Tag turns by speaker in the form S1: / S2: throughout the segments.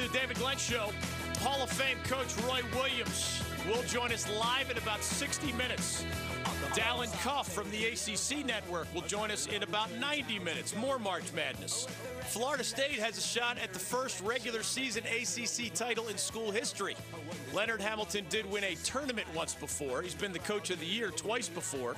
S1: to the David Glenn Show. Hall of Fame coach Roy Williams will join us live in about 60 minutes. Dalen Cuff from the ACC network will join us in about 90 minutes. More March Madness. Florida State has a shot at the first regular season ACC title in school history. Leonard Hamilton did win a tournament once before. He's been the coach of the year twice before.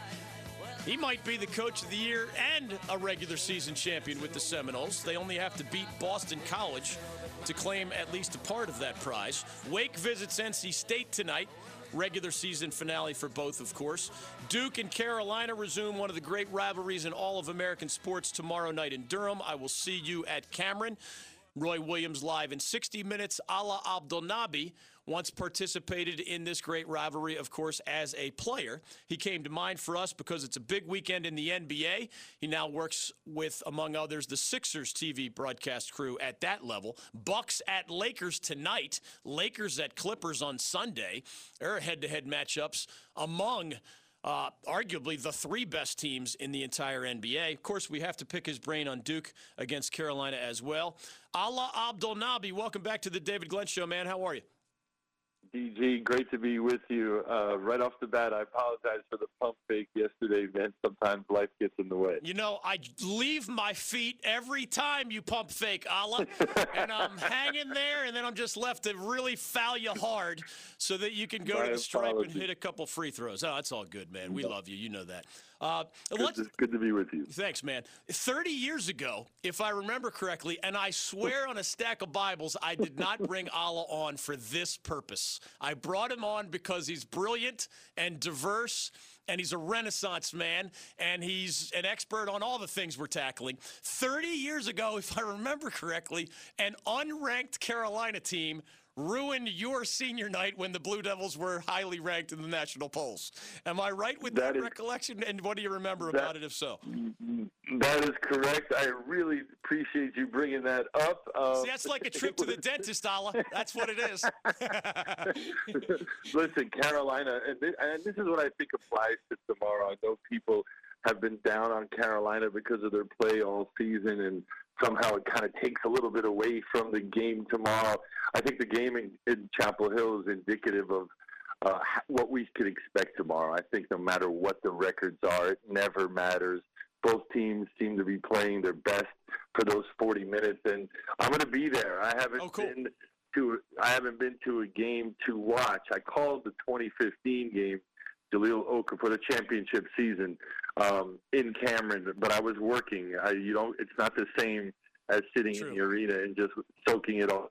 S1: He might be the coach of the year and a regular season champion with the Seminoles. They only have to beat Boston College to claim at least a part of that prize. Wake visits NC State tonight. Regular season finale for both, of course. Duke and Carolina resume one of the great rivalries in all of American sports tomorrow night in Durham. I will see you at Cameron. Roy Williams live in 60 minutes. Alaa Abdelnaby once participated in this great rivalry, of course, as a player. He came to mind for us because it's a big weekend in the NBA. He now works with, among others, the Sixers TV broadcast crew at that level. Bucks at Lakers tonight. Lakers at Clippers on Sunday. There are head-to-head matchups among uh, arguably the three best teams in the entire NBA. Of course, we have to pick his brain on Duke against Carolina as well. Alaa Abdelnaby, welcome back to the David Glenn Show, man. How are you?
S2: DG, great to be with you. Uh, right off the bat, I apologize for the pump fake yesterday, man. Sometimes life gets in the way.
S1: You know, I leave my feet every time you pump fake, Alaa, and I'm hanging there, and then I'm just left to really foul you hard so that you can go
S2: My
S1: to the stripe
S2: apologies.
S1: and hit a couple free throws. Oh, that's all good, man. We love you. You know that. Uh,
S2: Good to, good to be with you.
S1: Thanks, man. 30 years ago, if I remember correctly, and I swear on a stack of Bibles, I did not bring Alaa on for this purpose. I brought him on because he's brilliant and diverse. And he's a renaissance man, and he's an expert on all the things we're tackling. 30 years ago, if I remember correctly, an unranked Carolina team ruined your senior night when the Blue Devils were highly ranked in the national polls. Am I right with that,
S2: That is-
S1: recollection? And what do you remember
S2: That-
S1: about it, if so?
S2: That is correct. I really appreciate you bringing that up. Uh,
S1: See, that's like a trip to the dentist, Alaa. That's what it is.
S2: Listen, Carolina, and this, and this is what I think applies to tomorrow. I know people have been down on Carolina because of their play all season, and somehow it kind of takes a little bit away from the game tomorrow. I think the game in, in Chapel Hill is indicative of uh, what we could expect tomorrow. I think no matter what the records are, it never matters. Both teams seem to be playing their best for those 40 minutes, and I'm going to be there. I haven't
S1: Oh, cool.
S2: been to I haven't been to a game to watch. I called the 2015 game, Jahlil Okafor the championship season um, in Cameron, but I was working. I, you know, it's not the same as sitting
S1: True.
S2: in the arena and just soaking it all.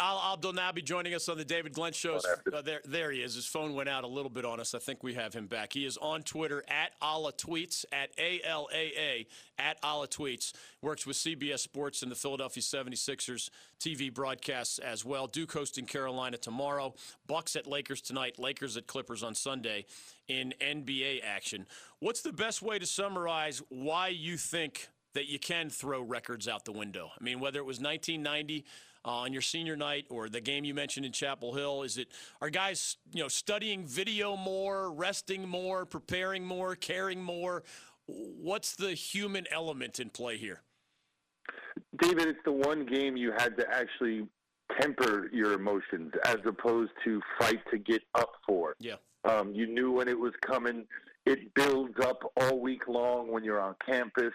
S1: Alaa Abdelnaby joining us on the David Glenn Show. Uh, there, there he is. His phone went out a little bit on us. I think we have him back. He is on Twitter at Alaa Tweets, at A L A A, at Alaa Tweets. Works with CBS Sports and the Philadelphia 76ers TV broadcasts as well. Duke hosting Carolina tomorrow. Bucks at Lakers tonight. Lakers at Clippers on Sunday in NBA action. What's the best way to summarize why you think that you can throw records out the window? I mean, whether it was 1990 uh, on your senior night or the game you mentioned in Chapel Hill, is it are guys you know studying video more, resting more, preparing more, caring more? What's the human element in play here?
S2: David, it's the one game you had to actually temper your emotions as opposed to fight to get up for.
S1: Yeah.
S2: Um, you knew when it was coming. It builds up all week long when you're on campus.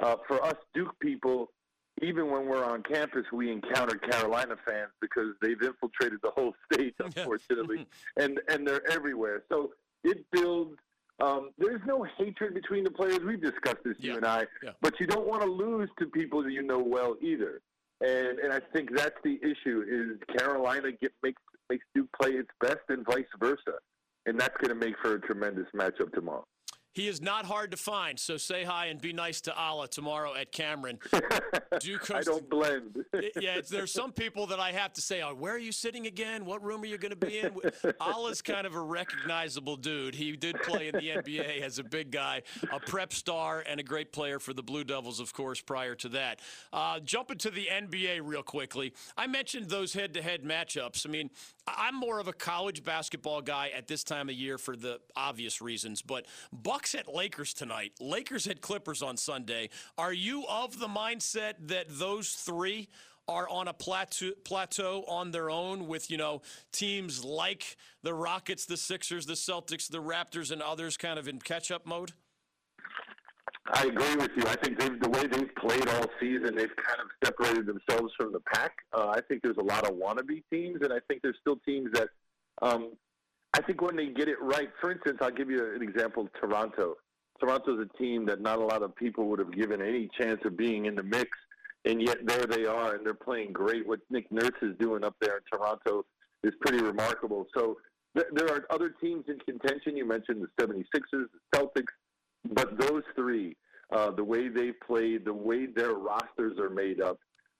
S2: Uh, for us Duke people, even when we're on campus, we encounter Carolina fans because they've infiltrated the whole state, unfortunately, and and they're everywhere. So it builds. Um, there's no hatred between the players. We've discussed this, you and I.
S1: Yeah.
S2: But you don't want to lose to people that you know well either. And and I think that's the issue is Carolina get makes makes Duke play its best and vice versa. And that's going to make for a tremendous matchup tomorrow.
S1: He is not hard to find, so say hi and be nice to Alaa tomorrow at Cameron. Duke
S2: I don't blend.
S1: yeah, there's some people that I have to say, oh, where are you sitting again? What room are you going to be in? Alaa's kind of a recognizable dude. He did play in the NBA as a big guy, a prep star, and a great player for the Blue Devils, of course, prior to that. Uh, jumping to the NBA real quickly, I mentioned those head to head matchups. I mean, I'm more of a college basketball guy at this time of year for the obvious reasons, but Bucks at Lakers tonight, Lakers at Clippers on Sunday. Are you of the mindset that those three are on a plateau, plateau on their own with, you know, teams like the Rockets, the Sixers, the Celtics, the Raptors, and others kind of in catch up mode?
S2: I agree with you. I think the way they've played all season, they've kind of separated themselves from the pack. Uh, I think there's a lot of wannabe teams, and I think there's still teams that um, I think when they get it right. For instance, I'll give you an example: Toronto. Toronto's a team that not a lot of people would have given any chance of being in the mix, and yet there they are, and they're playing great. What Nick Nurse is doing up there in Toronto is pretty remarkable. So th- there are other teams in contention. You mentioned the 76ers, the Celtics but those three, uh, the way they played, the way their rosters are made up,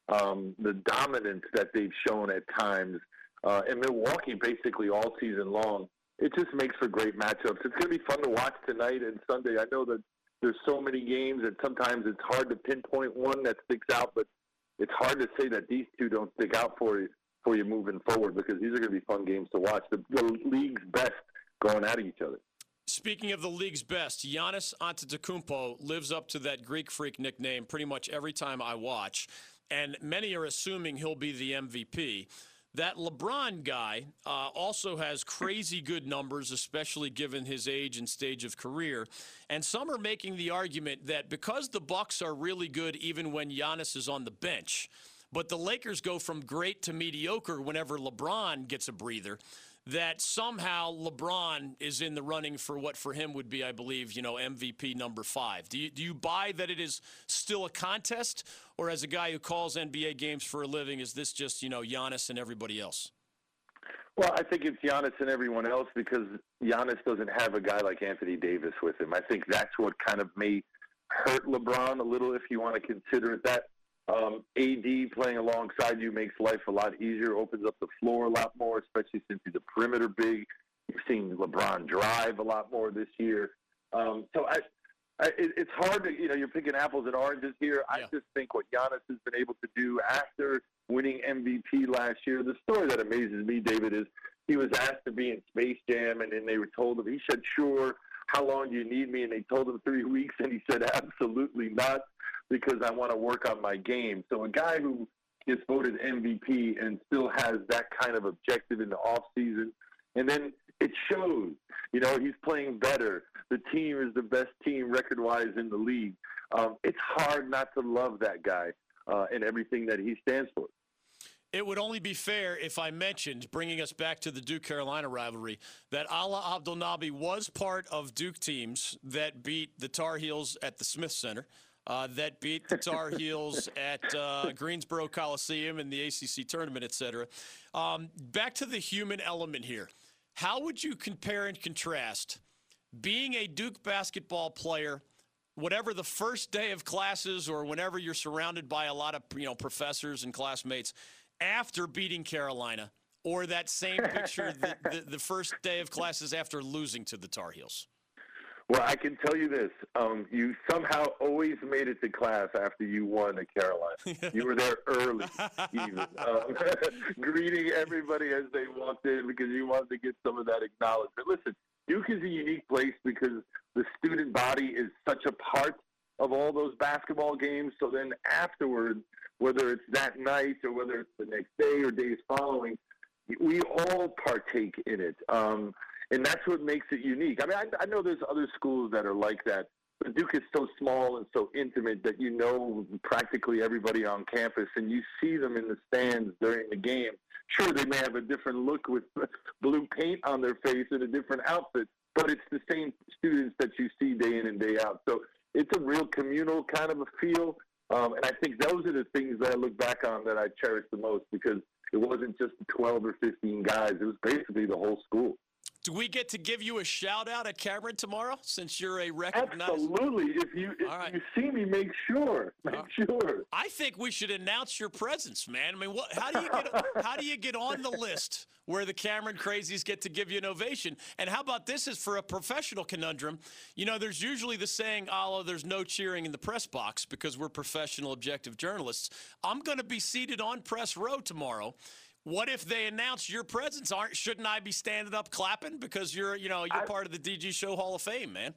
S2: um, the dominance that they've shown at times, uh, and Milwaukee basically all season long, it just makes for great matchups. It's going to be fun to watch tonight and Sunday. I know that there's so many games, and sometimes it's hard to pinpoint one that sticks out, but it's hard to say that these two don't stick out for you for you moving forward because these are going to be fun games to watch. The, the league's best going at each other.
S1: Speaking of the league's best, Giannis Antetokounmpo lives up to that Greek freak nickname pretty much every time I watch, and many are assuming he'll be the MVP. That LeBron guy uh, also has crazy good numbers, especially given his age and stage of career. And some are making the argument that because the Bucks are really good, even when Giannis is on the bench, but the Lakers go from great to mediocre whenever LeBron gets a breather that somehow LeBron is in the running for what for him would be, I believe, you know, MVP number five. Do you, do you buy that it is still a contest, or as a guy who calls NBA games for a living, is this just, you know, Giannis and everybody else?
S2: Well, I think it's Giannis and everyone else because Giannis doesn't have a guy like Anthony Davis with him. I think that's what kind of may hurt LeBron a little, if you want to consider it that. Um, AD playing alongside you makes life a lot easier, opens up the floor a lot more, especially since he's a perimeter big. You've seen LeBron drive a lot more this year. Um, so I, I, it, it's hard to, you know, you're picking apples and oranges here. Yeah. I just think what Giannis has been able to do after winning MVP last year. The story that amazes me, David, is he was asked to be in Space Jam, and then they were told him, he said, sure, how long do you need me? And they told him three weeks, and he said, absolutely not because I want to work on my game. So a guy who gets voted MVP and still has that kind of objective in the off season, and then it shows. You know, he's playing better. The team is the best team record wise in the league. Um, it's hard not to love that guy uh, and everything that he stands for.
S1: It would only be fair if I mentioned, bringing us back to the Duke Carolina rivalry, that Alaa Abdelnaby was part of Duke teams that beat the Tar Heels at the Smith Center uh, that beat the Tar Heels at uh, Greensboro Coliseum in the ACC tournament, et cetera. Um, back to the human element here. How would you compare and contrast being a Duke basketball player, whatever the first day of classes or whenever you're surrounded by a lot of you know professors and classmates, after beating Carolina, or that same picture the, the, the first day of classes after losing to the Tar Heels?
S2: Well, I can tell you this: um, you somehow always made it to class after you won at Carolina. you were there early, even um, greeting everybody as they walked in because you wanted to get some of that acknowledgement. Listen, Duke is a unique place because the student body is such a part of all those basketball games. So then afterwards, whether it's that night or whether it's the next day or days following, we all partake in it. Um, and that's what makes it unique. I mean, I, I know there's other schools that are like that, but Duke is so small and so intimate that you know practically everybody on campus, and you see them in the stands during the game. Sure, they may have a different look with blue paint on their face and a different outfit, but it's the same students that you see day in and day out. So it's a real communal kind of a feel. Um, and I think those are the things that I look back on that I cherish the most because it wasn't just 12 or 15 guys. It was basically the whole school.
S1: Do we get to give you a shout out at Cameron tomorrow since you're a recognized?
S2: Absolutely. If you if right. you see me, make sure. Make uh, sure.
S1: I think we should announce your presence, man. I mean, what? How do you get? how do you get on the list where the Cameron crazies get to give you an ovation? And how about this? Is for a professional conundrum. You know, there's usually the saying, "Alaa, there's no cheering in the press box because we're professional, objective journalists." I'm going to be seated on press row tomorrow what if they announce your presence? Aren't shouldn't I be standing up clapping because you're you know you're I, part of the DG Show Hall of Fame, man?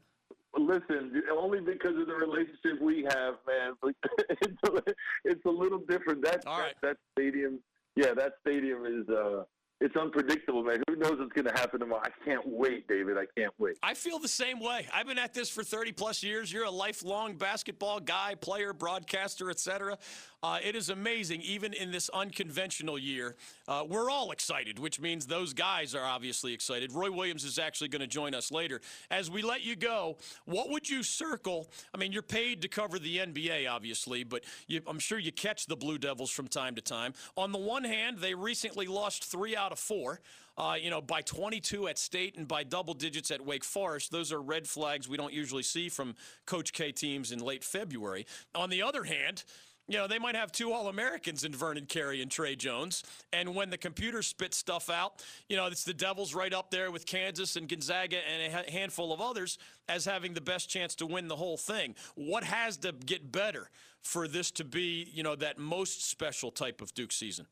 S2: Listen, only because of the relationship we have, man. it's, a, it's a little different. That,
S1: All right.
S2: that that stadium, yeah, that stadium is. uh it's unpredictable, man. Who knows what's going to happen tomorrow? I can't wait, David. I can't wait.
S1: I feel the same way. I've been at this for 30 plus years. You're a lifelong basketball guy, player, broadcaster, etc. Uh, it is amazing, even in this unconventional year. Uh, we're all excited, which means those guys are obviously excited. Roy Williams is actually going to join us later. As we let you go, what would you circle? I mean, you're paid to cover the NBA, obviously, but you, I'm sure you catch the Blue Devils from time to time. On the one hand, they recently lost three out of four. Uh, you know, by 22 at State and by double digits at Wake Forest. Those are red flags we don't usually see from Coach K teams in late February. On the other hand, you know, they might have two All Americans in Vernon Carey and Tre Jones. And when the computer spits stuff out, you know, it's the Devils right up there with Kansas and Gonzaga and a handful of others as having the best chance to win the whole thing. What has to get better for this to be, you know, that most special type of Duke season?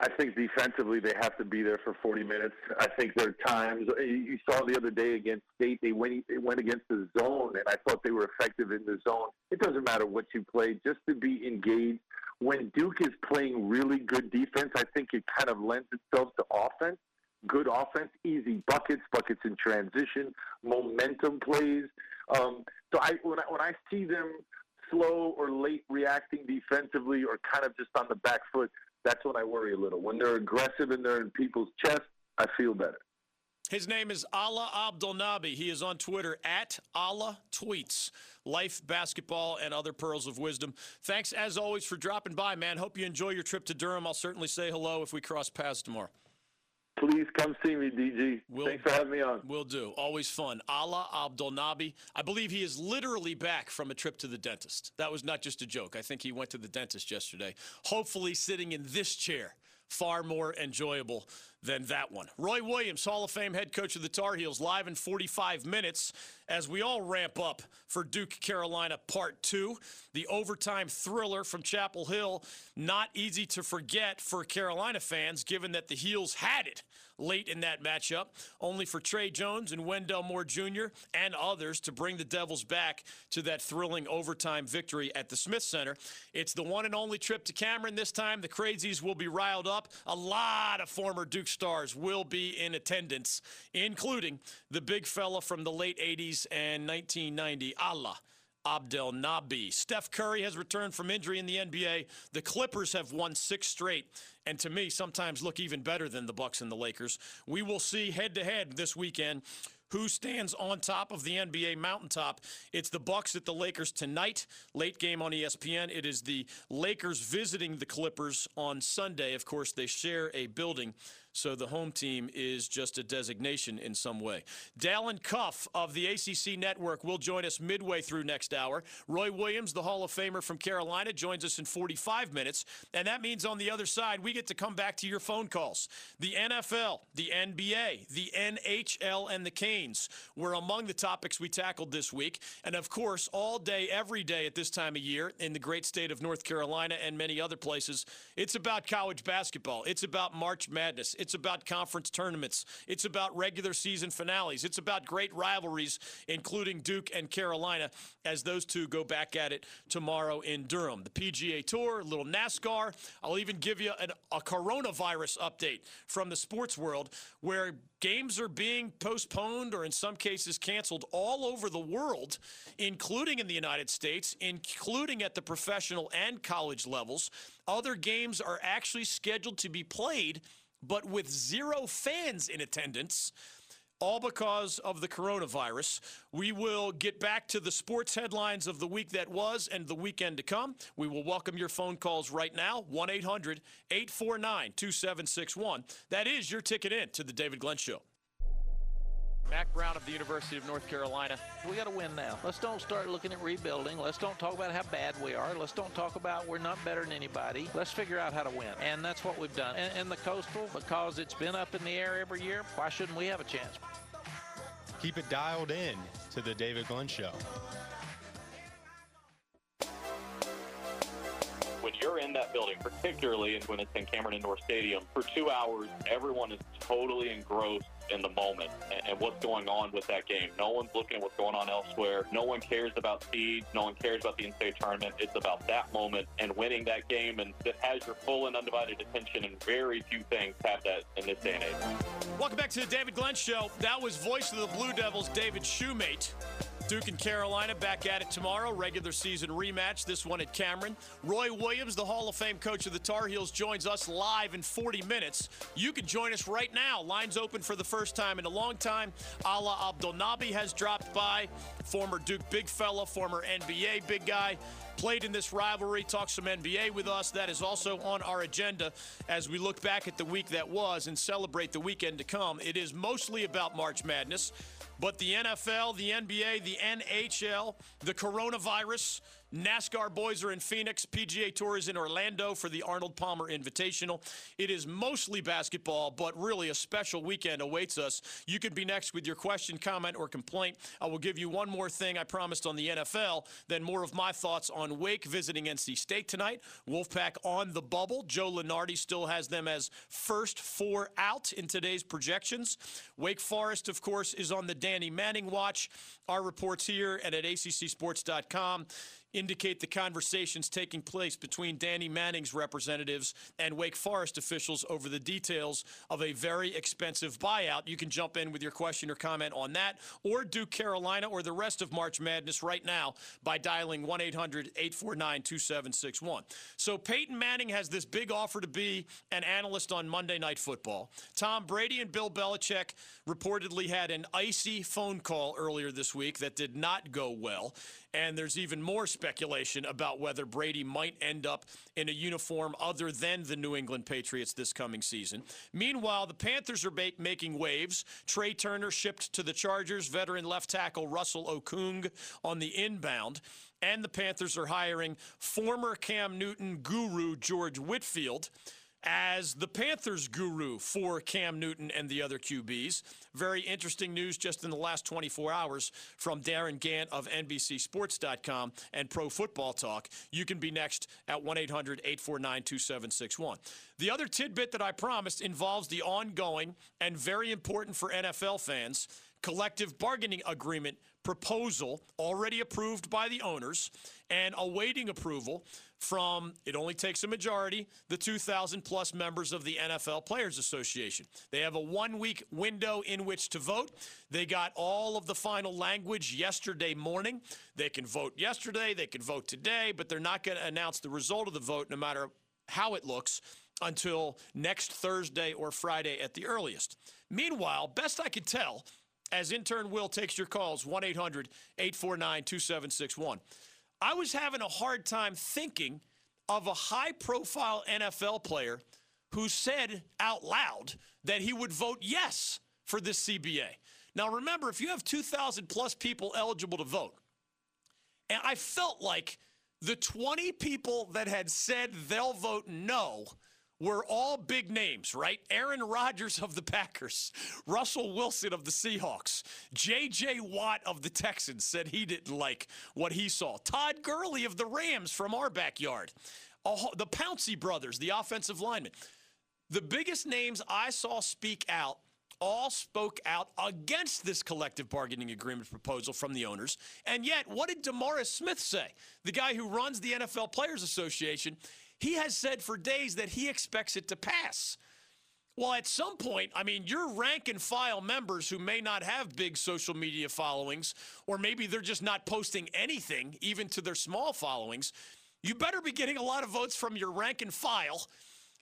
S2: I think defensively they have to be there for 40 minutes. I think there are times you saw the other day against State they went they went against the zone and I thought they were effective in the zone. It doesn't matter what you play, just to be engaged. When Duke is playing really good defense, I think it kind of lends itself to offense. Good offense, easy buckets, buckets in transition, momentum plays. Um, so I when I when I see them slow or late reacting defensively or kind of just on the back foot that's when I worry a little. When they're aggressive and they're in people's chest, I feel better.
S1: His name is Alaa Abdelnaby. He is on Twitter at Alaa Tweets. Life, basketball, and other pearls of wisdom. Thanks as always for dropping by, man. Hope you enjoy your trip to Durham. I'll certainly say hello if we cross paths tomorrow.
S2: Please come see me, DG. We'll, Thanks for having me on.
S1: Will do. Always fun. Alaa Abdelnaby. I believe he is literally back from a trip to the dentist. That was not just a joke. I think he went to the dentist yesterday. Hopefully, sitting in this chair, far more enjoyable than that one. Roy Williams, Hall of Fame head coach of the Tar Heels, live in 45 minutes as we all ramp up for Duke Carolina Part 2. The overtime thriller from Chapel Hill, not easy to forget for Carolina fans, given that the Heels had it late in that matchup, only for Tre Jones and Wendell Moore Jr. and others to bring the Devils back to that thrilling overtime victory at the Smith Center. It's the one and only trip to Cameron this time. The Crazies will be riled up. A lot of former Duke stars will be in attendance, including the big fella from the late 80s and 1990, Alaa. Abdelnaby. Steph Curry has returned from injury in the NBA. The Clippers have won six straight, and to me, sometimes look even better than the Bucks and the Lakers. We will see head to head this weekend who stands on top of the NBA mountaintop. It's the Bucks at the Lakers tonight, late game on ESPN. It is the Lakers visiting the Clippers on Sunday. Of course, they share a building so the home team is just a designation in some way. Dalen Cuff of the ACC Network will join us midway through next hour. Roy Williams, the Hall of Famer from Carolina, joins us in 45 minutes. And that means on the other side, we get to come back to your phone calls. The NFL, the NBA, the NHL, and the Canes were among the topics we tackled this week. And of course, all day, every day at this time of year in the great state of North Carolina and many other places, it's about college basketball. It's about March Madness. It's about conference tournaments. It's about regular season finales. It's about great rivalries, including Duke and Carolina, as those two go back at it tomorrow in Durham. The PGA Tour, little NASCAR. I'll even give you an, a coronavirus update from the sports world where games are being postponed or in some cases canceled all over the world, including in the United States, including at the professional and college levels. Other games are actually scheduled to be played but with zero fans in attendance, all because of the coronavirus. We will get back to the sports headlines of the week that was and the weekend to come. We will welcome your phone calls right now 1 800 849 2761. That is your ticket in to the David Glenn Show. Mack Brown of the University of North Carolina.
S3: We got to win now. Let's don't start looking at rebuilding. Let's don't talk about how bad we are. Let's don't talk about we're not better than anybody. Let's figure out how to win. And that's what we've done. And, and the Coastal, because it's been up in the air every year, why shouldn't we have a chance?
S4: Keep it dialed in to the David Glenn Show.
S5: when you're in that building, particularly when it's in Cameron Indoor Stadium, for two hours, everyone is totally engrossed in the moment and, and what's going on with that game. No one's looking at what's going on elsewhere. No one cares about seeds. No one cares about the NCAA tournament. It's about that moment and winning that game, and that has your full and undivided attention. And very few things have that in this day and age.
S1: Welcome back to the David Glenn Show. That was voice of the Blue Devils, David Shumate. Duke and Carolina back at it tomorrow. Regular season rematch, this one at Cameron. Roy Williams, the Hall of Fame coach of the Tar Heels, joins us live in 40 minutes. You can join us right now. Lines open for the first time in a long time. Alaa Abdelnaby has dropped by. Former Duke big fella, former NBA big guy played in this rivalry, talk some NBA with us. That is also on our agenda as we look back at the week that was and celebrate the weekend to come. It is mostly about March Madness. But the NFL, the NBA, the NHL, the coronavirus, NASCAR boys are in Phoenix. PGA Tour is in Orlando for the Arnold Palmer Invitational. It is mostly basketball, but really a special weekend awaits us. You could be next with your question, comment, or complaint. I will give you one more thing I promised on the NFL, then more of my thoughts on Wake visiting NC State tonight. Wolfpack on the bubble. Joe Lunardi still has them as first four out in today's projections. Wake Forest, of course, is on the Danny Manning watch. Our reports here and at accsports.com indicate the conversations taking place between Danny Manning's representatives and Wake Forest officials over the details of a very expensive buyout. You can jump in with your question or comment on that, or Duke Carolina, or the rest of March Madness right now by dialing 1 800 849 2761. So Peyton Manning has this big offer to be an analyst on Monday Night Football. Tom Brady and Bill Belichick reportedly had an icy phone call earlier this week that did not go well. And there's even more speculation about whether Brady might end up in a uniform other than the New England Patriots this coming season. Meanwhile, the Panthers are making waves. Trai Turner shipped to the Chargers, veteran left tackle Russell Okung on the inbound. And the Panthers are hiring former Cam Newton guru George Whitfield as the Panthers guru for Cam Newton and the other QBs. Very interesting news just in the last 24 hours from Darin Gantt of NBCSports.com and Pro Football Talk. You can be next at 1 800 849 2761. The other tidbit that I promised involves the ongoing and very important for NFL fans collective bargaining agreement proposal already approved by the owners and awaiting approval from, it only takes a majority, the 2,000 plus members of the NFL Players Association. They have a one week window in which to vote. They got all of the final language yesterday morning. They can vote yesterday, they can vote today, but they're not going to announce the result of the vote no matter how it looks until next Thursday or Friday at the earliest. Meanwhile, best I could tell, as intern Will takes your calls, 1 800 849 2761. I was having a hard time thinking of a high profile NFL player who said out loud that he would vote yes for this CBA. Now, remember, if you have 2,000 plus people eligible to vote, and I felt like the 20 people that had said they'll vote no were all big names, right? Aaron Rodgers of the Packers, Russell Wilson of the Seahawks, J.J. Watt of the Texans said he didn't like what he saw. Todd Gurley of the Rams from our backyard, the Pouncey brothers, the offensive linemen. The biggest names I saw speak out all spoke out against this collective bargaining agreement proposal from the owners. And yet, what did DeMaurice Smith say? The guy who runs the NFL Players Association. He has said for days that he expects it to pass. Well, at some point, I mean, your rank and file members who may not have big social media followings, or maybe they're just not posting anything, even to their small followings, you better be getting a lot of votes from your rank and file.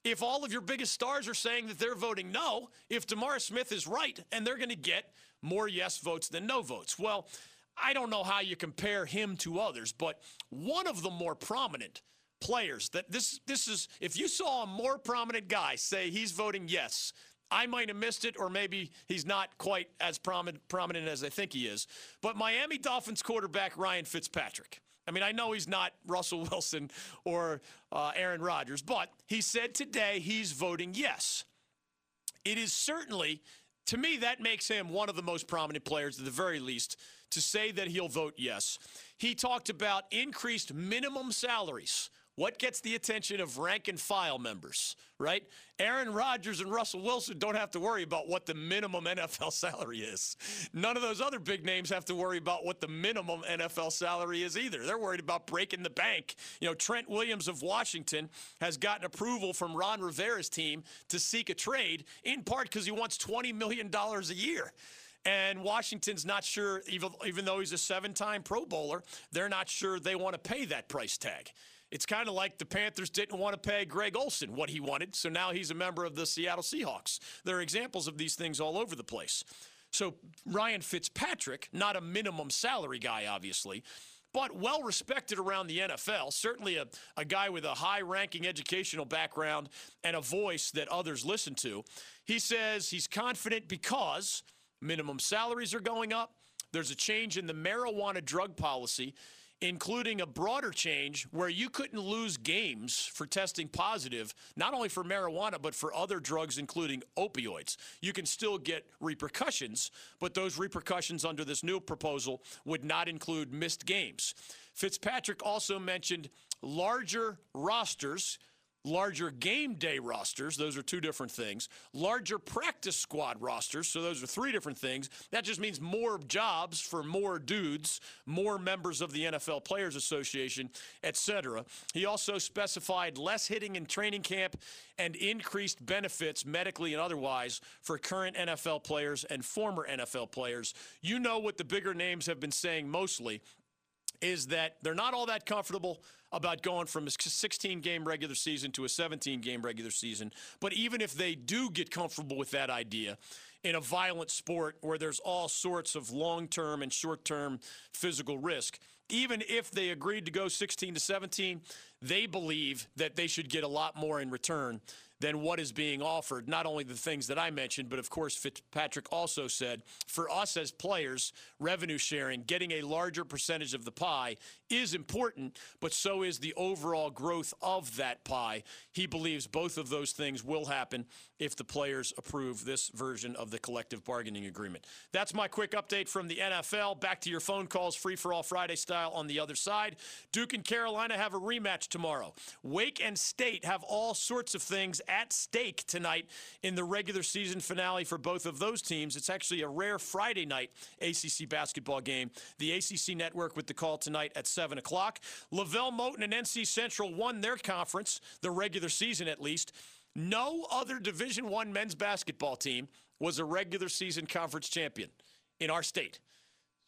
S1: If all of your biggest stars are saying that they're voting no, if DeMaurice Smith is right, and they're going to get more yes votes than no votes. Well, I don't know how you compare him to others, but one of the more prominent players that this this is if you saw a more prominent guy say he's voting yes I might have missed it, or maybe he's not quite as prominent, prominent as I think he is. But Miami Dolphins quarterback Ryan Fitzpatrick. I mean, I know he's not Russell Wilson or uh, Aaron Rodgers, but he said today he's voting yes. It is certainly, to me, that makes him one of the most prominent players, at the very least, to say that he'll vote yes. He talked about increased minimum salaries What gets the attention of rank and file members, right? Aaron Rodgers and Russell Wilson don't have to worry about what the minimum NFL salary is. None of those other big names have to worry about what the minimum NFL salary is either. They're worried about breaking the bank. You know, Trent Williams of Washington has gotten approval from Ron Rivera's team to seek a trade, in part because he wants $20 million a year. And Washington's not sure, even, even though he's a seven time Pro Bowler, they're not sure they want to pay that price tag. It's kind of like the Panthers didn't want to pay Greg Olsen what he wanted, so now he's a member of the Seattle Seahawks. There are examples of these things all over the place. So Ryan Fitzpatrick, not a minimum salary guy, obviously, but well respected around the NFL. Certainly a, a guy with a high ranking educational background and a voice that others listen to. He says he's confident because minimum salaries are going up. There's a change in the marijuana drug policy including a broader change where you couldn't lose games for testing positive, not only for marijuana, but for other drugs, including opioids. You can still get repercussions, but those repercussions under this new proposal would not include missed games. Fitzpatrick also mentioned larger rosters larger game day rosters. Those are two different things. Larger practice squad rosters. So those are three different things. That just means more jobs for more dudes, more members of the NFL Players Association, etc. He also specified less hitting in training camp and increased benefits medically and otherwise for current NFL players and former NFL players. You know what the bigger names have been saying mostly is that they're not all that comfortable about going from a 16 game regular season to a 17 game regular season. But even if they do get comfortable with that idea, in a violent sport where there's all sorts of long term and short term physical risk, even if they agreed to go 16 to 17, they believe that they should get a lot more in return than what is being offered. Not only the things that I mentioned, but of course, Fitzpatrick also said for us as players, revenue sharing, getting a larger percentage of the pie is important, but so is the overall growth of that pie. He believes both of those things will happen if the players approve this version of the collective bargaining agreement. That's my quick update from the NFL. Back to your phone calls, free for all Friday style on the other side. Duke and Carolina have a rematch tomorrow. Wake and State have all sorts of things at stake tonight in the regular season finale for both of those teams. It's actually a rare Friday night ACC basketball game. The ACC network with the call tonight at 7 o'clock. LeVelle Moton and NC Central won their conference, the regular season at least. No other Division One men's basketball team was a regular season conference champion in our state.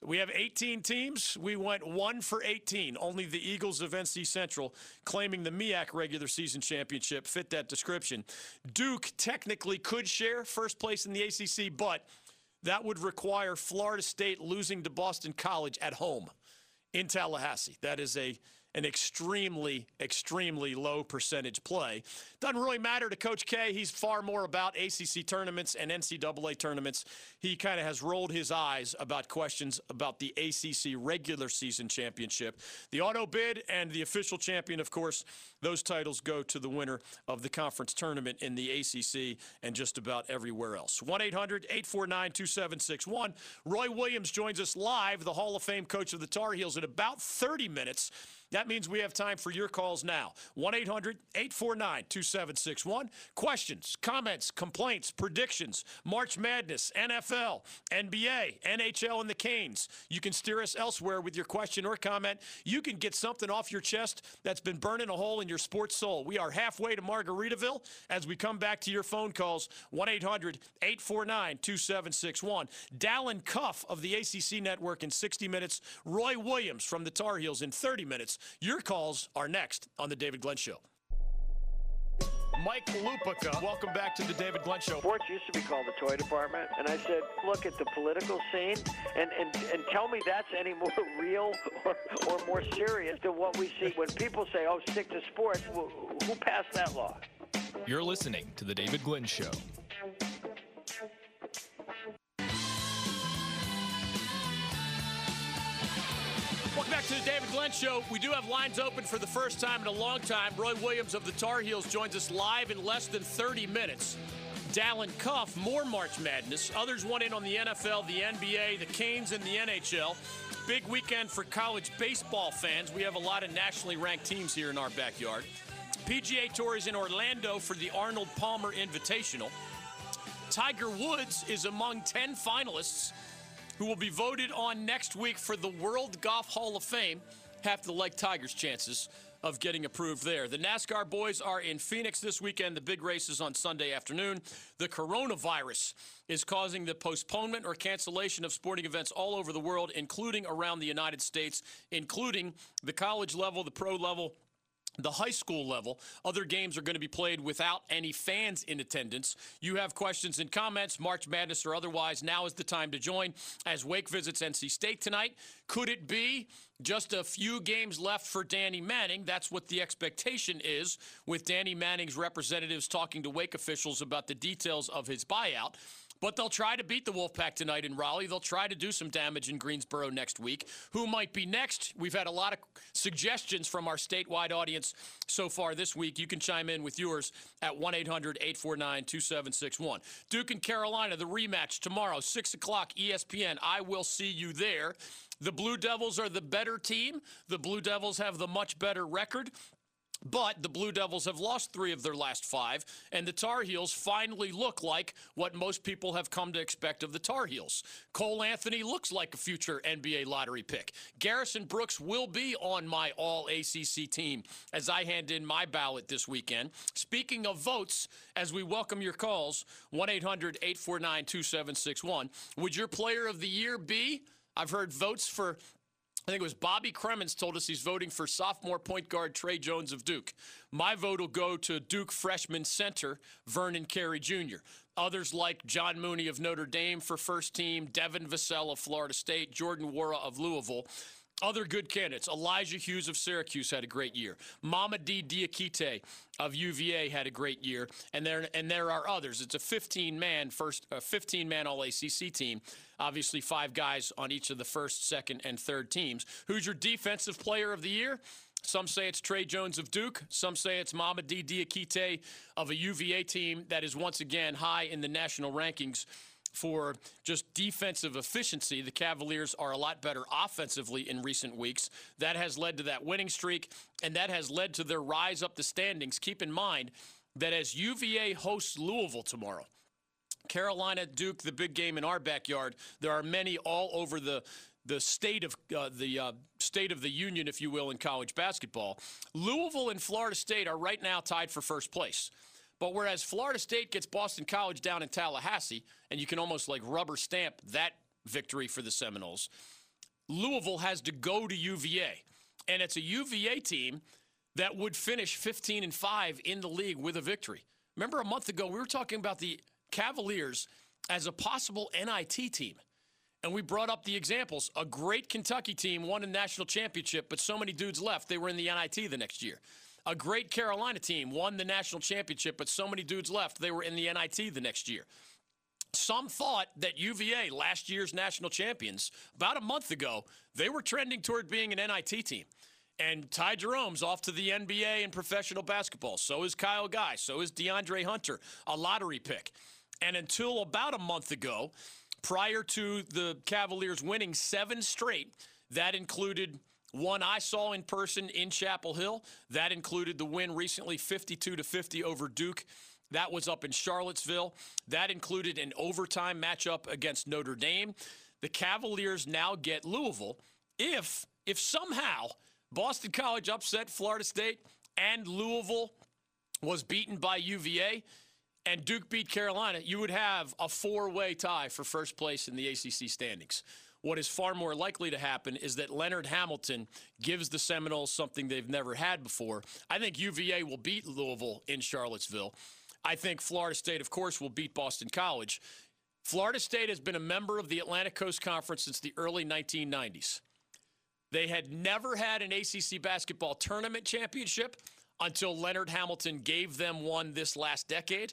S1: We have 18 teams. We went one for 18. Only the Eagles of NC Central, claiming the MEAC regular season championship, fit that description. Duke technically could share first place in the ACC, but that would require Florida State losing to Boston College at home in Tallahassee. That is a an extremely, extremely low percentage play. Doesn't really matter to Coach K. He's far more about ACC tournaments and NCAA tournaments. He kind of has rolled his eyes about questions about the ACC regular season championship. The auto bid and the official champion, of course, those titles go to the winner of the conference tournament in the ACC and just about everywhere else. 1 800 849 2761. Roy Williams joins us live, the Hall of Fame coach of the Tar Heels, in about 30 minutes. That means we have time for your calls now. 1 800 849 2761. Questions, comments, complaints, predictions, March Madness, NFL, NBA, NHL, and the Canes. You can steer us elsewhere with your question or comment. You can get something off your chest that's been burning a hole in your sports soul. We are halfway to Margaritaville as we come back to your phone calls 1 800 849 2761. Dalen Cuff of the ACC Network in 60 minutes. Roy Williams from the Tar Heels in 30 minutes. Your calls are next on The David Glenn Show. Mike Lupica, welcome back to the David Glenn Show.
S6: Sports used to be called the toy department, and I said, look at the political scene and, and, and tell me that's any more real or, or more serious than what we see when people say, oh, stick to sports. Who passed that law?
S7: You're listening to the David Glenn Show.
S1: Back to the David Glenn Show. We do have lines open for the first time in a long time. Roy Williams of the Tar Heels joins us live in less than 30 minutes. Dalen Cuff, more March Madness. Others want in on the NFL, the NBA, the Canes, and the NHL. big weekend for college baseball fans. We have a lot of nationally ranked teams here in our backyard. PGA Tour is in Orlando for the Arnold Palmer Invitational. Tiger Woods is among 10 finalists who will be voted on next week for the World Golf Hall of Fame. Have to like Tiger's chances of getting approved there. The NASCAR boys are in Phoenix this weekend. The big race is on Sunday afternoon. The coronavirus is causing the postponement or cancellation of sporting events all over the world, including around the United States, including the college level, the pro level, the high school level. Other games are going to be played without any fans in attendance. You have questions and comments, March Madness or otherwise. Now is the time to join as Wake visits NC State tonight. Could it be just a few games left for Danny Manning? That's what the expectation is, with Danny Manning's representatives talking to Wake officials about the details of his buyout. But they'll try to beat the Wolfpack tonight in Raleigh. They'll try to do some damage in Greensboro next week. Who might be next? We've had a lot of suggestions from our statewide audience so far this week. You can chime in with yours at 1 800 849 2761. Duke and Carolina, the rematch tomorrow, 6 o'clock, ESPN. I will see you there. The Blue Devils are the better team. The Blue Devils have the much better record. But the Blue Devils have lost three of their last five, and the Tar Heels finally look like what most people have come to expect of the Tar Heels. Cole Anthony looks like a future NBA lottery pick. Garrison Brooks will be on my all ACC team as I hand in my ballot this weekend. Speaking of votes, as we welcome your calls, 1 800 849 2761, would your player of the year be? I've heard votes for I think it was Bobby Cremins told us he's voting for sophomore point guard Tre Jones of Duke. My vote will go to Duke freshman center Vernon Carey Jr. Others like John Mooney of Notre Dame for first team, Devin Vassell of Florida State, Jordan Nwora of Louisville. Other good candidates. Elijah Hughes of Syracuse had a great year. Mamadi Diakite of UVA had a great year, and there and there are others. It's a 15-man first, a 15-man All ACC team. Obviously, five guys on each of the first, second, and third teams. Who's your defensive player of the year? Some say it's Tre Jones of Duke. Some say it's Mamadi Diakite of a UVA team that is once again high in the national rankings for just defensive efficiency. The Cavaliers are a lot better offensively in recent weeks. That has led to that winning streak, and that has led to their rise up the standings. Keep in mind that as UVA hosts Louisville tomorrow, Carolina, Duke, the big game in our backyard. There are many all over the the state of uh, the uh, state of the union, if you will, in college basketball. Louisville and Florida State are right now tied for first place. But whereas Florida State gets Boston College down in Tallahassee, and you can almost like rubber stamp that victory for the Seminoles, Louisville has to go to UVA, and it's a UVA team that would finish 15 and 5 in the league with a victory. Remember a month ago we were talking about the Cavaliers as a possible NIT team. And we brought up the examples. A great Kentucky team won a national championship, but so many dudes left, they were in the NIT the next year. A great Carolina team won the national championship, but so many dudes left, they were in the NIT the next year. Some thought that UVA, last year's national champions, about a month ago, they were trending toward being an NIT team. And Ty Jerome's off to the NBA and professional basketball. So is Kyle Guy. So is DeAndre Hunter, a lottery pick. And until about a month ago, prior to the Cavaliers winning seven straight, that included one I saw in person in Chapel Hill. That included the win recently 52 to 50 over Duke. That was up in Charlottesville. That included an overtime matchup against Notre Dame. The Cavaliers now get Louisville if if somehow Boston College upset Florida State and Louisville was beaten by UVA, and Duke beat Carolina, you would have a four way tie for first place in the ACC standings. What is far more likely to happen is that Leonard Hamilton gives the Seminoles something they've never had before. I think UVA will beat Louisville in Charlottesville. I think Florida State, of course, will beat Boston College. Florida State has been a member of the Atlantic Coast Conference since the early 1990s. They had never had an ACC basketball tournament championship until Leonard Hamilton gave them one this last decade.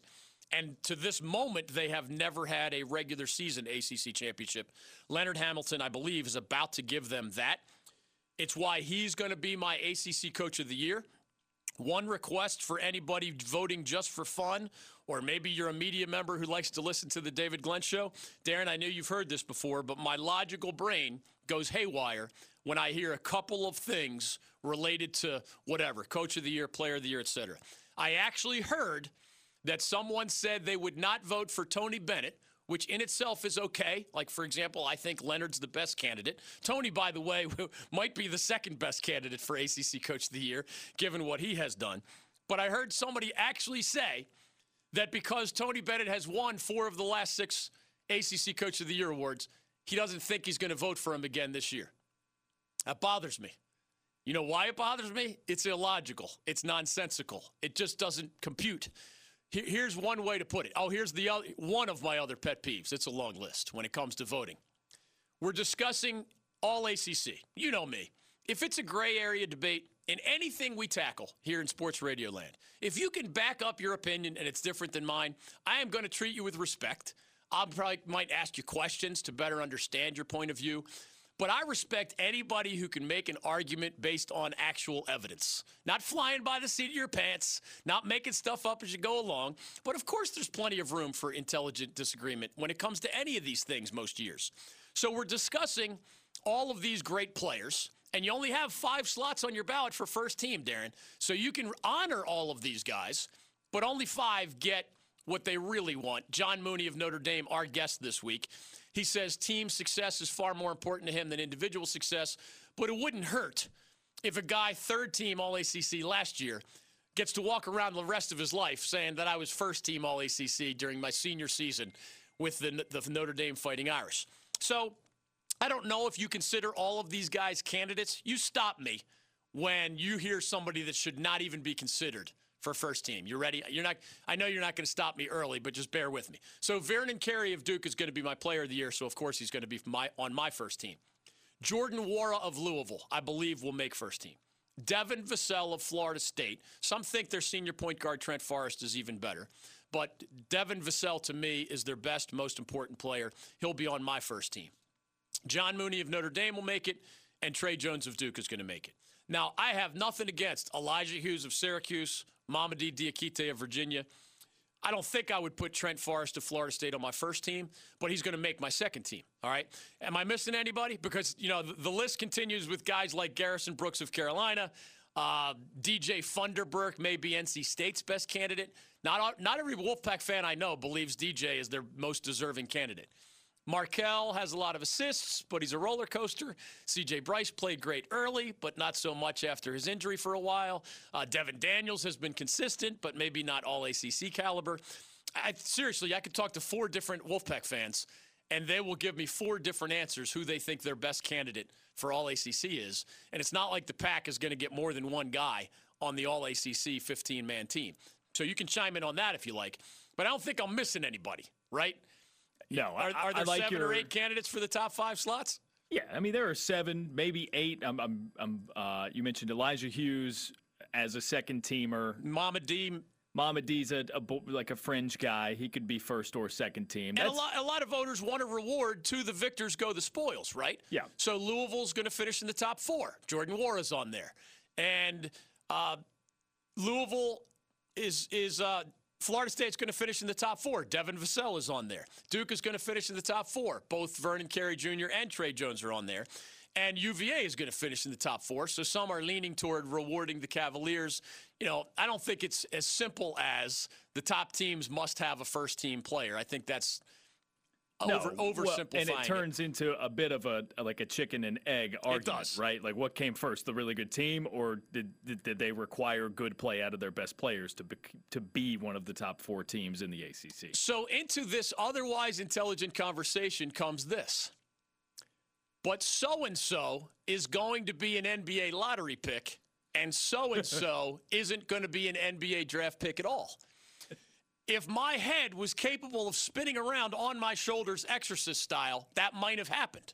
S1: And to this moment, they have never had a regular season ACC championship. Leonard Hamilton, I believe, is about to give them that. It's why he's going to be my ACC coach of the year. One request for anybody voting just for fun, or maybe you're a media member who likes to listen to the David Glenn show. Darren, I know you've heard this before, but my logical brain goes haywire when I hear a couple of things related to whatever coach of the year, player of the year, etc. I actually heard that someone said they would not vote for Tony Bennett, which in itself is okay. Like, for example, I think Leonard's the best candidate. Tony, by the way, might be the second best candidate for ACC Coach of the Year, given what he has done. But I heard somebody actually say that because Tony Bennett has won four of the last six ACC Coach of the Year awards, he doesn't think he's going to vote for him again this year. That bothers me. You know why it bothers me? It's illogical. It's nonsensical. It just doesn't compute. Here's one way to put it. Oh, here's the other, one of my other pet peeves. It's a long list when it comes to voting. We're discussing all ACC. You know me. If it's a gray area debate in anything we tackle here in Sports Radio Land, if you can back up your opinion and it's different than mine, I am going to treat you with respect. I probably might ask you questions to better understand your point of view. But I respect anybody who can make an argument based on actual evidence, not flying by the seat of your pants, not making stuff up as you go along. But of course, there's plenty of room for intelligent disagreement when it comes to any of these things most years. So we're discussing all of these great players. And you only have five slots on your ballot for first team, Darren. So you can honor all of these guys, but only five get what they really want. John Mooney of Notre Dame, our guest this week, he says team success is far more important to him than individual success, but it wouldn't hurt if a guy third team All ACC last year gets to walk around the rest of his life saying that I was first team All ACC during my senior season with the, the Notre Dame Fighting Irish. So I don't know if you consider all of these guys candidates. You stop me when you hear somebody that should not even be considered for first team. you're ready? You're not. I know you're not going to stop me early, but just bear with me. So Vernon Carey of Duke is going to be my player of the year. So of course he's going to be my on my first team. Jordan Nwora of Louisville, I believe, will make first team. Devin Vassell of Florida State. Some think their senior point guard Trent Forrest is even better. But Devin Vassell, to me, is their best, most important player. He'll be on my first team. John Mooney of Notre Dame will make it, and Tre Jones of Duke is going to make it. Now, I have nothing against Elijah Hughes of Syracuse, Mamadi Diakite of Virginia. I don't think I would put Trent Forrest of Florida State on my first team, but he's going to make my second team. All right. Am I missing anybody? Because, you know, the, the list continues with guys like Garrison Brooks of Carolina. Uh, DJ Funderburk may be NC State's best candidate. Not, not every Wolfpack fan I know believes DJ is their most deserving candidate. Markell has a lot of assists, but he's a roller coaster. CJ Bryce played great early, but not so much after his injury for a while. Uh, Devin Daniels has been consistent, but maybe not all ACC caliber. I, seriously, I could talk to four different Wolfpack fans, and they will give me four different answers who they think their best candidate for all ACC is. And it's not like the pack is going to get more than one guy on the all ACC 15 man team. So you can chime in on that if you like. But I don't think I'm missing anybody, right?
S8: No,
S1: are, are there
S8: I like
S1: seven
S8: your,
S1: or eight candidates for the top five slots?
S8: Yeah, I mean there are seven, maybe eight. I'm, I'm, I'm uh, you mentioned Elijah Hughes as a second teamer.
S1: Mamadi.
S8: Mama D's a, a, like a fringe guy. He could be first or second team.
S1: That's, and a lot, a lot of voters want a reward to the victors go the spoils, right?
S8: Yeah.
S1: So Louisville's going to finish in the top four. Jordan Nwora is on there, and uh, Louisville is is uh, Florida State's going to finish in the top four. Devin Vassell is on there. Duke is going to finish in the top four. Both Vernon Carey Jr. and Tre Jones are on there. And UVA is going to finish in the top four. So some are leaning toward rewarding the Cavaliers. You know, I don't think it's as simple as the top teams must have a first team player. I think that's
S8: no,
S1: over oversimplifying.
S8: Well, and it turns
S1: it.
S8: into a bit of a like a chicken and egg argument, right? Like what came first, the really good team, or did, did, did they require good play out of their best players to be, to be one of the top four teams in the ACC?
S1: So into this otherwise intelligent conversation comes this. But so and so is going to be an NBA lottery pick, and so and so isn't going to be an NBA draft pick at all if my head was capable of spinning around on my shoulders exorcist style, that might have happened.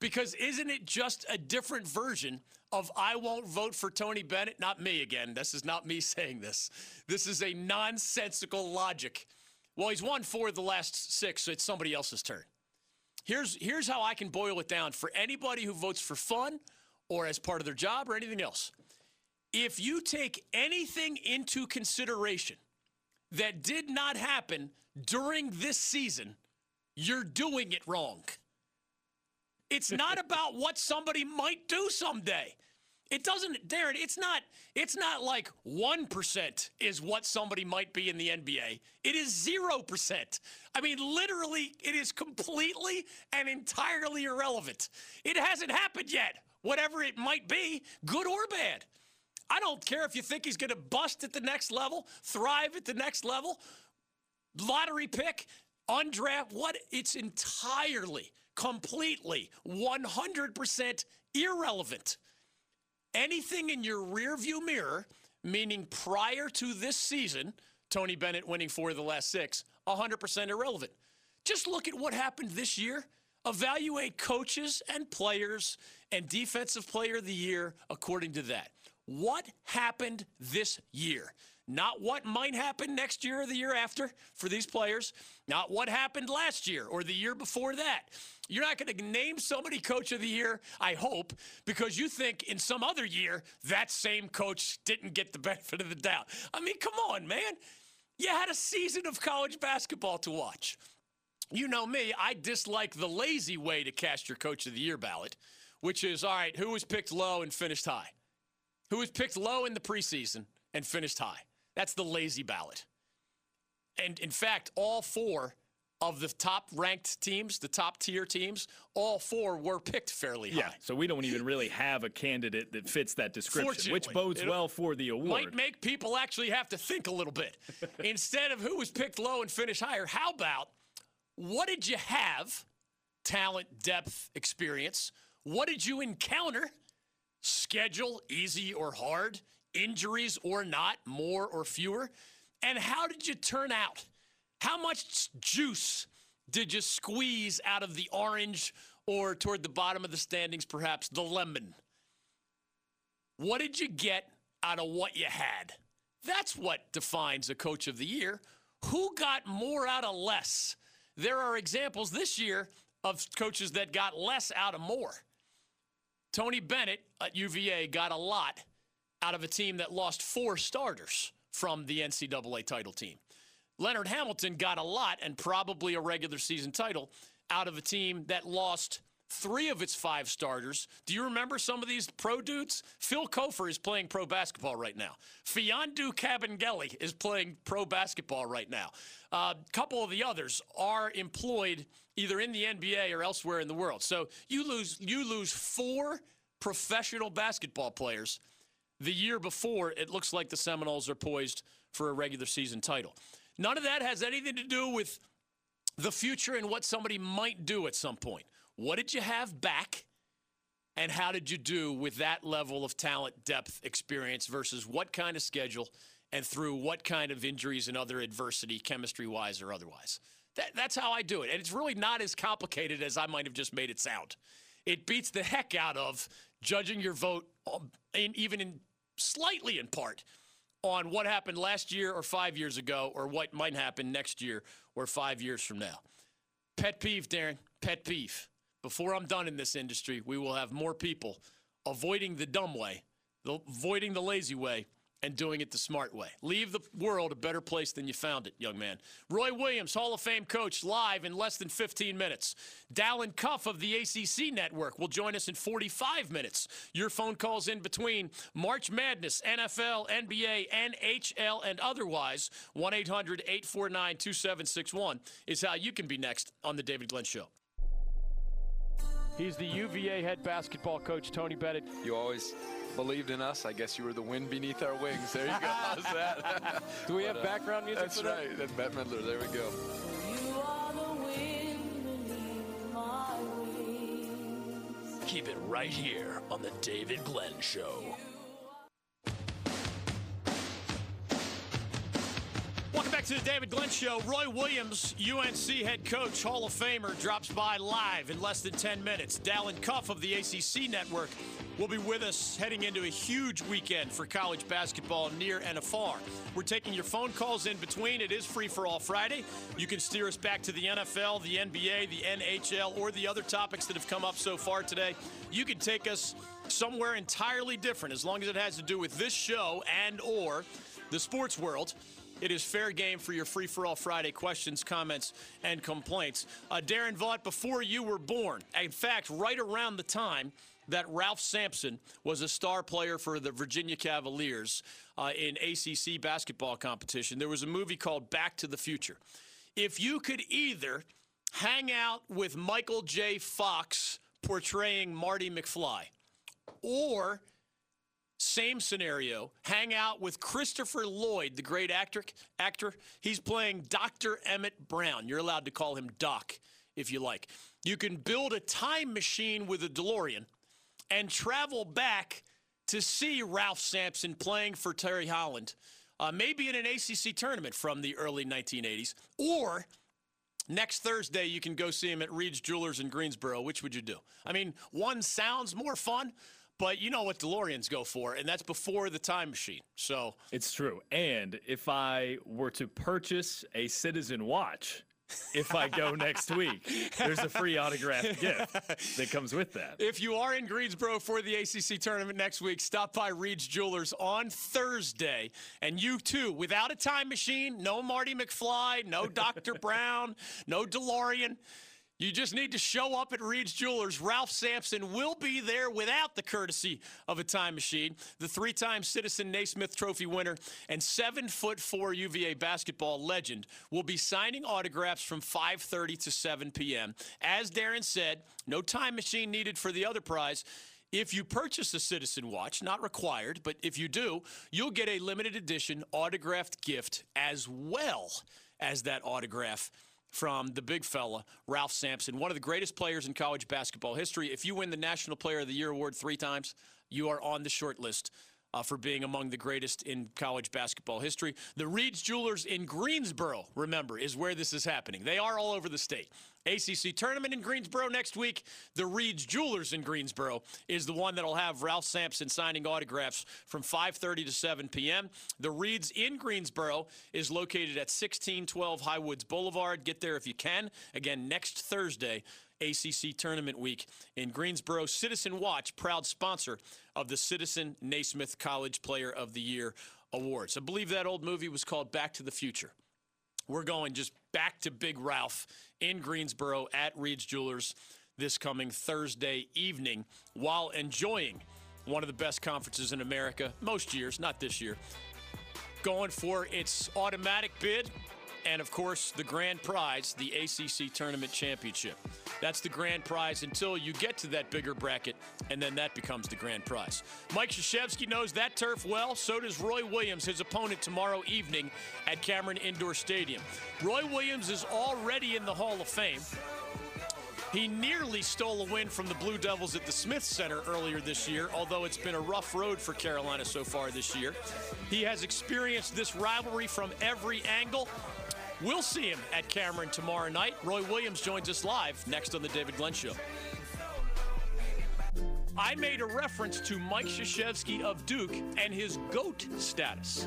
S1: Because isn't it just a different version of I won't vote for Tony Bennett? Not me again. This is not me saying this. This is a nonsensical logic. Well, he's won four of the last six, so it's somebody else's turn. Here's, here's how I can boil it down for anybody who votes for fun or as part of their job or anything else. If you take anything into consideration – that did not happen during this season, you're doing it wrong. It's not about what somebody might do someday. It doesn't, Darren. It's not. It's not like one percent is what somebody might be in the NBA. It is zero percent. I mean, literally, it is completely and entirely irrelevant. It hasn't happened yet. Whatever it might be, good or bad. I don't care if you think he's going to bust at the next level, thrive at the next level, lottery pick, undraft. What? It's entirely, completely, 100% irrelevant anything in your rearview mirror, meaning prior to this season, Tony Bennett winning four of the last six, 100% irrelevant. Just look at what happened this year. Evaluate coaches and players and defensive player of the year according to that. What happened this year? Not what might happen next year or the year after for these players, not what happened last year or the year before that. You're not going to name somebody coach of the year, I hope, because you think in some other year that same coach didn't get the benefit of the doubt. I mean, come on, man. You had a season of college basketball to watch. You know me, I dislike the lazy way to cast your coach of the year ballot, which is all right, who was picked low and finished high? Who was picked low in the preseason and finished high? That's the lazy ballot. And in fact, all four of the top ranked teams, the top tier teams, all four were picked fairly high.
S8: Yeah, so we don't even really have a candidate that fits that description, which bodes well for the award.
S1: Might make people actually have to think a little bit. Instead of who was picked low and finished higher, how about what did you have? Talent, depth, experience. What did you encounter? Schedule, easy or hard? injuries or not, more or fewer? And how did you turn out? How much juice did you squeeze out of the orange or toward the bottom of the standings, perhaps the lemon? What did you get out of what you had? That's what defines a coach of the year. Who got more out of less? There are examples this year of coaches that got less out of more. Tony Bennett at UVA got a lot out of a team that lost four starters from the NCAA title team. Leonard Hamilton got a lot and probably a regular season title out of a team that lost three of its five starters. Do you remember some of these pro dudes? Phil Cofer is playing pro basketball right now. Mfiondu Kabengele is playing pro basketball right now. A uh, couple of the others are employed either in the NBA or elsewhere in the world. So you lose you lose four professional basketball players the year before, it looks like the Seminoles are poised for a regular season title. None of that has anything to do with the future and what somebody might do at some point. What did you have back? And how did you do with that level of talent, depth, experience versus what kind of schedule and through what kind of injuries and other adversity, chemistry wise or otherwise? That, that's how I do it. And it's really not as complicated as I might have just made it sound. It beats the heck out of judging your vote, um, in, even in slightly in part on what happened last year or five years ago or what might happen next year or five years from now. Pet peeve, Darren, pet peeve. Before I'm done in this industry, we will have more people avoiding the dumb way, avoiding the lazy way, and doing it the smart way. Leave the world a better place than you found it, young man. Roy Williams, Hall of Fame coach, live in less than 15 minutes. Dalen Cuff of the ACC Network will join us in 45 minutes. Your phone calls in between March Madness, NFL, NBA, NHL, and otherwise. 1 800 849 2761 is how you can be next on The David Glenn Show.
S9: He's the UVA head basketball coach, Tony Bennett.
S10: You always believed in us. I guess you were the wind beneath our wings. There you go. How's that?
S9: Do we but, have uh, background music
S10: That's right. That? That's Bette Midler. There we go.
S1: Keep it right here on the David Glenn Show. Welcome back to the David Glenn Show. Roy Williams, UNC head coach, Hall of Famer, drops by live in less than 10 minutes. Dalen Cuff of the ACC Network will be with us heading into a huge weekend for college basketball near and afar. We're taking your phone calls in between. It is free for all Friday. You can steer us back to the NFL, the NBA, the NHL, or the other topics that have come up so far today. You can take us somewhere entirely different as long as it has to do with this show and or the sports world. It is fair game for your free for all Friday questions, comments, and complaints. Uh, Darren Vaught, before you were born, in fact, right around the time that Ralph Sampson was a star player for the Virginia Cavaliers uh, in ACC basketball competition, there was a movie called Back to the Future. If you could either hang out with Michael J. Fox portraying Marty McFly, or same scenario. Hang out with Christopher Lloyd, the great actor. Actor. He's playing Dr. Emmett Brown. You're allowed to call him Doc if you like. You can build a time machine with a DeLorean and travel back to see Ralph Sampson playing for Terry Holland, uh, maybe in an ACC tournament from the early 1980s, or Next Thursday, you can go see him at Reed's Jewelers in Greensboro. Which would you do? I mean, one sounds more fun, but you know what DeLoreans go for, and that's before the time machine. So
S8: it's true. And if I were to purchase a Citizen watch, if I go next week. There's a free autographed gift that comes with that.
S1: If you are in Greensboro for the ACC tournament next week, stop by Reed's Jewelers on Thursday. And you too, without a time machine, no Marty McFly, no Dr. Brown, no DeLorean. You just need to show up at Reed's Jewelers. Ralph Sampson will be there without the courtesy of a time machine. The three-time Citizen Naismith Trophy winner and seven foot four UVA basketball legend will be signing autographs from 5:30 to 7 p.m. As Darren said, no time machine needed for the other prize. If you purchase a Citizen watch, not required, but if you do, you'll get a limited edition autographed gift as well as that autograph from the big fella, Ralph Sampson, one of the greatest players in college basketball history. If you win the National Player of the Year award three times, you are on the short list. Uh, for being among the greatest in college basketball history. The Reed's Jewelers in Greensboro, remember, is where this is happening. They are all over the state. ACC tournament in Greensboro next week. The Reed's Jewelers in Greensboro is the one that'll have Ralph Sampson signing autographs from 5:30 to 7 p.m. The Reed's in Greensboro is located at 1612 Highwoods Boulevard. Get there if you can. Again, next Thursday. ACC Tournament Week in Greensboro. Citizen Watch, proud sponsor of the Citizen Naismith College Player of the Year Awards. I believe that old movie was called Back to the Future. We're going just back to Big Ralph in Greensboro at Reed's Jewelers this coming Thursday evening while enjoying one of the best conferences in America most years, not this year. Going for its automatic bid and of course the grand prize, the ACC Tournament Championship. That's the grand prize until you get to that bigger bracket, and then that becomes the grand prize. Mike Krzyzewski knows that turf well. So does Roy Williams, his opponent tomorrow evening at Cameron Indoor Stadium. Roy Williams is already in the Hall of Fame. He nearly stole a win from the Blue Devils at the Smith Center earlier this year, although it's been a rough road for Carolina so far this year. He has experienced this rivalry from every angle. We'll see him at Cameron tomorrow night. Roy Williams joins us live next on The David Glenn Show. I made a reference to Mike Krzyzewski of Duke and his GOAT status.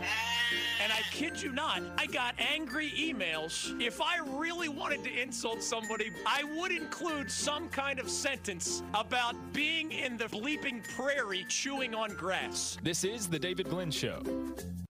S1: And I kid you not, I got angry emails. If I really wanted to insult somebody, I would include some kind of sentence about being in the bleeping prairie chewing on grass.
S7: This is The David Glenn Show.